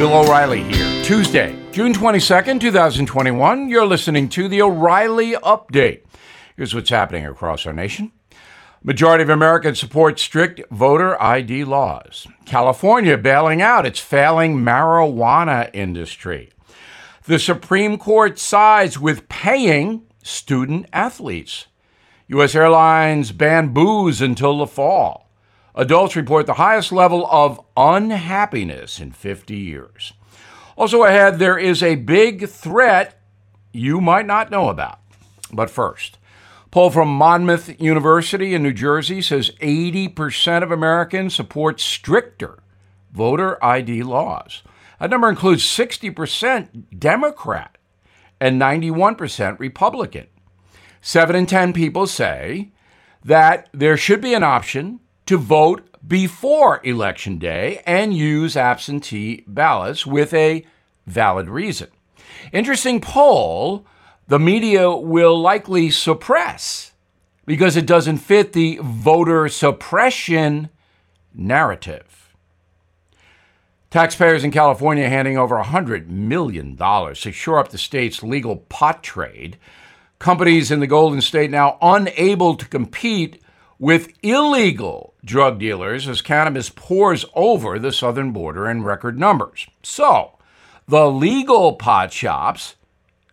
Bill O'Reilly here. Tuesday, June 22nd, 2021. You're listening to the O'Reilly Update. Here's what's happening across our nation. Majority of Americans support strict voter ID laws. California bailing out its failing marijuana industry. The Supreme Court sides with paying student athletes. U.S. airlines ban booze until the fall. Adults report the highest level of unhappiness in 50 years. Also ahead, there is a big threat you might not know about. But first, poll from Monmouth University in New Jersey says 80% of Americans support stricter voter ID laws. That number includes 60% Democrat and 91% Republican. 7 in 10 people say that there should be an option to vote before Election Day and use absentee ballots with a valid reason. Interesting poll the media will likely suppress because it doesn't fit the voter suppression narrative. Taxpayers in California handing over $100 million to shore up the state's legal pot trade. Companies in the Golden State now unable to compete with illegal drug dealers as cannabis pours over the southern border in record numbers. So, the legal pot shops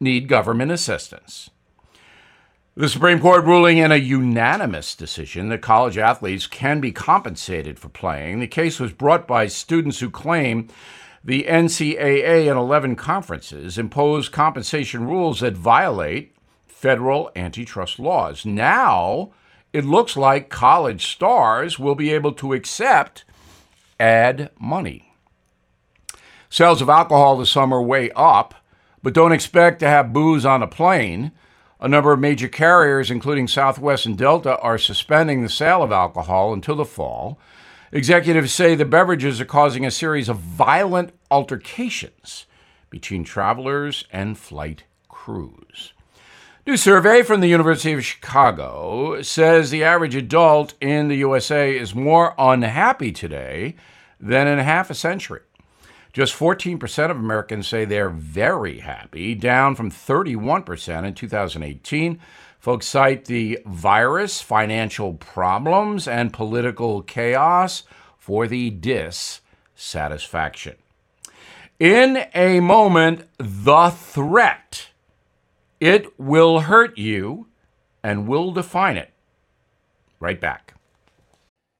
need government assistance. The Supreme Court ruling in a unanimous decision that college athletes can be compensated for playing. The case was brought by students who claim the NCAA and 11 conferences impose compensation rules that violate federal antitrust laws. Now, it looks like college stars will be able to accept ad money. Sales of alcohol this summer way up, but don't expect to have booze on a plane. A number of major carriers, including Southwest and Delta, are suspending the sale of alcohol until the fall. Executives say the beverages are causing a series of violent altercations between travelers and flight crews. New survey from the University of Chicago says the average adult in the USA is more unhappy today than in half a century. Just 14% of Americans say they're very happy, down from 31% in 2018. Folks cite the virus, financial problems, and political chaos for the dissatisfaction. In a moment, the threat it will hurt you and will define it. Right back.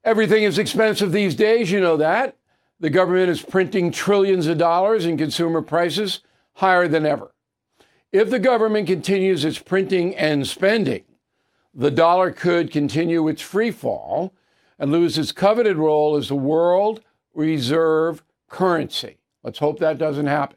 Everything is expensive these days, you know that. The government is printing trillions of dollars and consumer prices higher than ever. If the government continues its printing and spending, the dollar could continue its free fall and lose its coveted role as the world reserve currency. Let's hope that doesn't happen.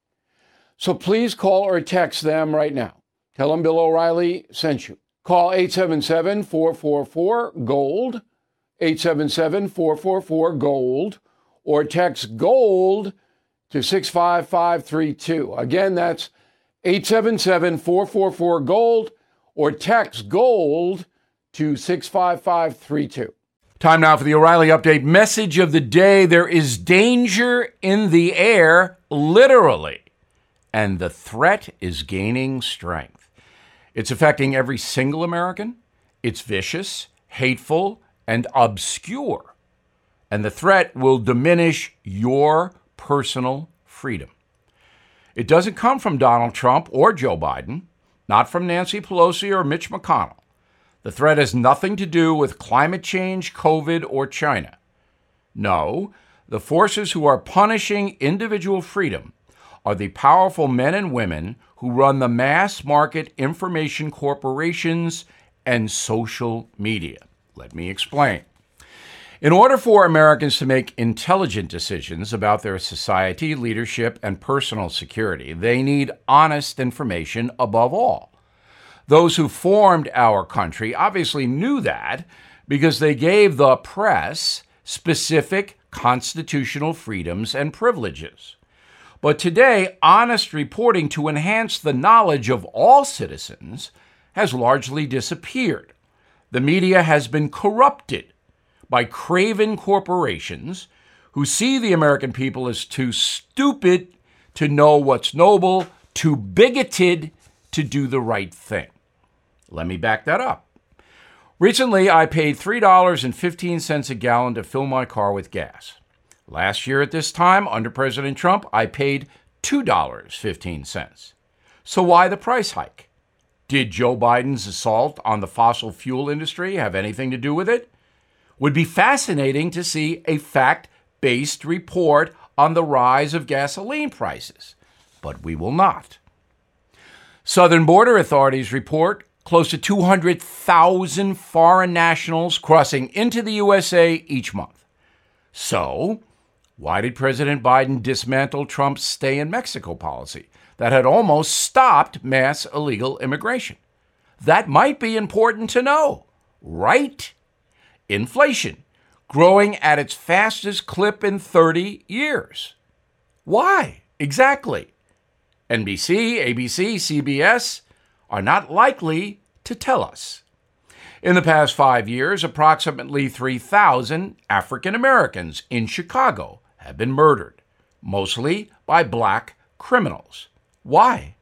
So please call or text them right now. Tell them Bill O'Reilly sent you. Call 877 444 GOLD, 877 444 GOLD, or text GOLD to 65532. Again, that's 877 444 GOLD, or text GOLD to 65532. Time now for the O'Reilly Update message of the day. There is danger in the air, literally and the threat is gaining strength. It's affecting every single American. It's vicious, hateful, and obscure. And the threat will diminish your personal freedom. It doesn't come from Donald Trump or Joe Biden, not from Nancy Pelosi or Mitch McConnell. The threat has nothing to do with climate change, COVID, or China. No, the forces who are punishing individual freedom are the powerful men and women who run the mass market information corporations and social media. Let me explain. In order for Americans to make intelligent decisions about their society, leadership, and personal security, they need honest information above all. Those who formed our country obviously knew that because they gave the press specific constitutional freedoms and privileges. But today, honest reporting to enhance the knowledge of all citizens has largely disappeared. The media has been corrupted by craven corporations who see the American people as too stupid to know what's noble, too bigoted to do the right thing. Let me back that up. Recently, I paid $3.15 a gallon to fill my car with gas. Last year at this time, under President Trump, I paid $2.15. So why the price hike? Did Joe Biden's assault on the fossil fuel industry have anything to do with it? Would be fascinating to see a fact based report on the rise of gasoline prices, but we will not. Southern border authorities report close to 200,000 foreign nationals crossing into the USA each month. So, why did President Biden dismantle Trump's stay in Mexico policy that had almost stopped mass illegal immigration? That might be important to know, right? inflation, growing at its fastest clip in 30 years. Why exactly? NBC, ABC, CBS are not likely to tell us. In the past five years, approximately 3,000 African Americans in Chicago have been murdered, mostly by black criminals. Why?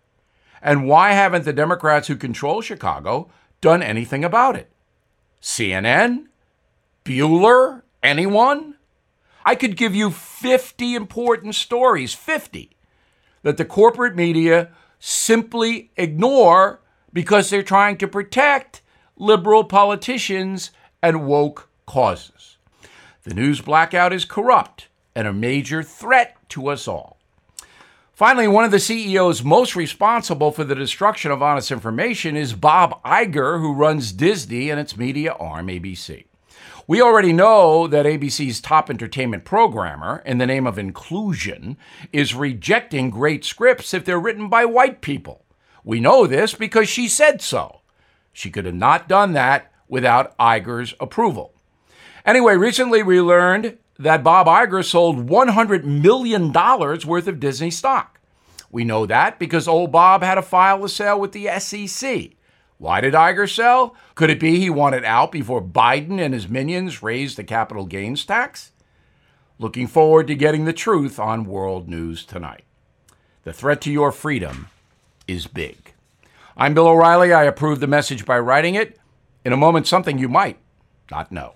And why haven't the Democrats who control Chicago done anything about it? CNN, Bueller? Anyone? I could give you 50 important stories, 50, that the corporate media simply ignore because they're trying to protect liberal politicians and woke causes. The news blackout is corrupt and a major threat to us all. Finally, one of the CEOs most responsible for the destruction of honest information is Bob Iger, who runs Disney and its media arm, ABC. We already know that ABC's top entertainment programmer, in the name of inclusion, is rejecting great scripts if they're written by white people. We know this because she said so. She could have not done that without Iger's approval. Anyway, recently we learned that Bob Iger sold $100 million worth of Disney stock. We know that because old Bob had to file a sale with the SEC. Why did Iger sell? Could it be he wanted out before Biden and his minions raised the capital gains tax? Looking forward to getting the truth on World News tonight. The threat to your freedom is big. I'm Bill O'Reilly. I approve the message by writing it. In a moment, something you might not know.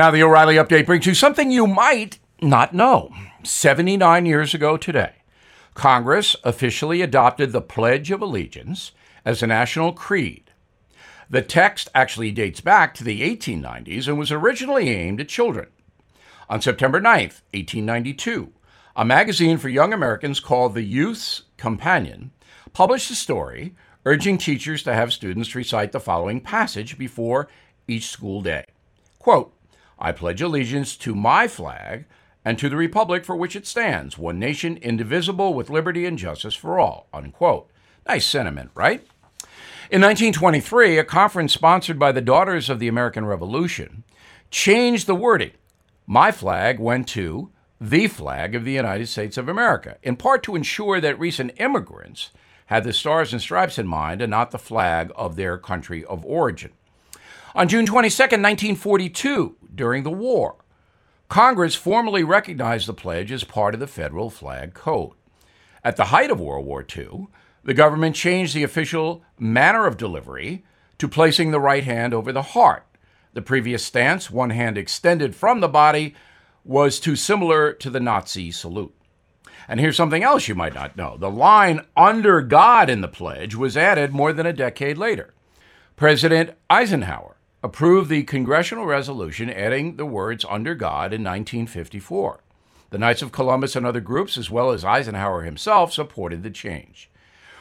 Now the O'Reilly update brings you something you might not know. 79 years ago today, Congress officially adopted the Pledge of Allegiance as a national creed. The text actually dates back to the 1890s and was originally aimed at children. On September 9, 1892, a magazine for young Americans called The Youth's Companion published a story urging teachers to have students recite the following passage before each school day. Quote, I pledge allegiance to my flag and to the republic for which it stands, one nation indivisible with liberty and justice for all. Unquote. Nice sentiment, right? In 1923, a conference sponsored by the Daughters of the American Revolution changed the wording. My flag went to the flag of the United States of America, in part to ensure that recent immigrants had the stars and stripes in mind and not the flag of their country of origin. On June 22, 1942, during the war, Congress formally recognized the pledge as part of the federal flag code. At the height of World War II, the government changed the official manner of delivery to placing the right hand over the heart, The previous stance, one hand extended from the body, was too similar to the Nazi salute. And here's something else you might not know the line under God in the pledge was added more than a decade later. President Eisenhower approved the congressional resolution adding the words under God in 1954. The Knights of Columbus and other groups, as well as Eisenhower himself, supported the change.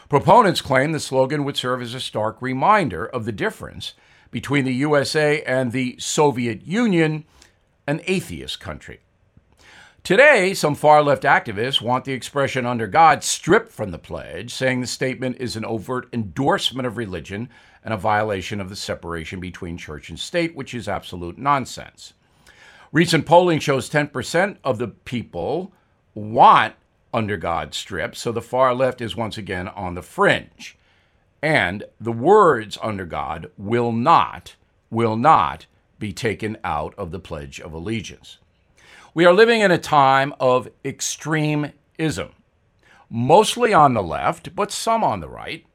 Proponents claim the slogan would serve as a stark reminder of the difference between the USA and the Soviet Union, an atheist country. Today, some far left activists want the expression under God stripped from the pledge, saying the statement is an overt endorsement of religion and a violation of the separation between church and state, which is absolute nonsense. Recent polling shows 10% of the people want under God stripped, so the far left is once again on the fringe. And the words under God will not, will not be taken out of the Pledge of Allegiance. We are living in a time of extremism, mostly on the left, but some on the right.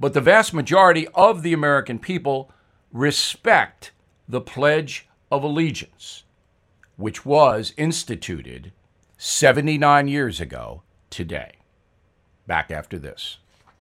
But the vast majority of the American people respect the Pledge of Allegiance, which was instituted 79 years ago today. Back after this.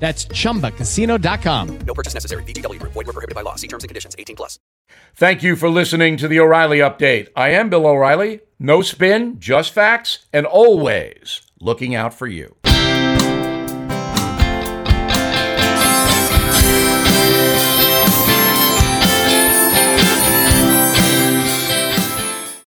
That's ChumbaCasino.com. No purchase necessary. VGW. Void were prohibited by law. See terms and conditions. 18 plus. Thank you for listening to the O'Reilly Update. I am Bill O'Reilly. No spin, just facts, and always looking out for you.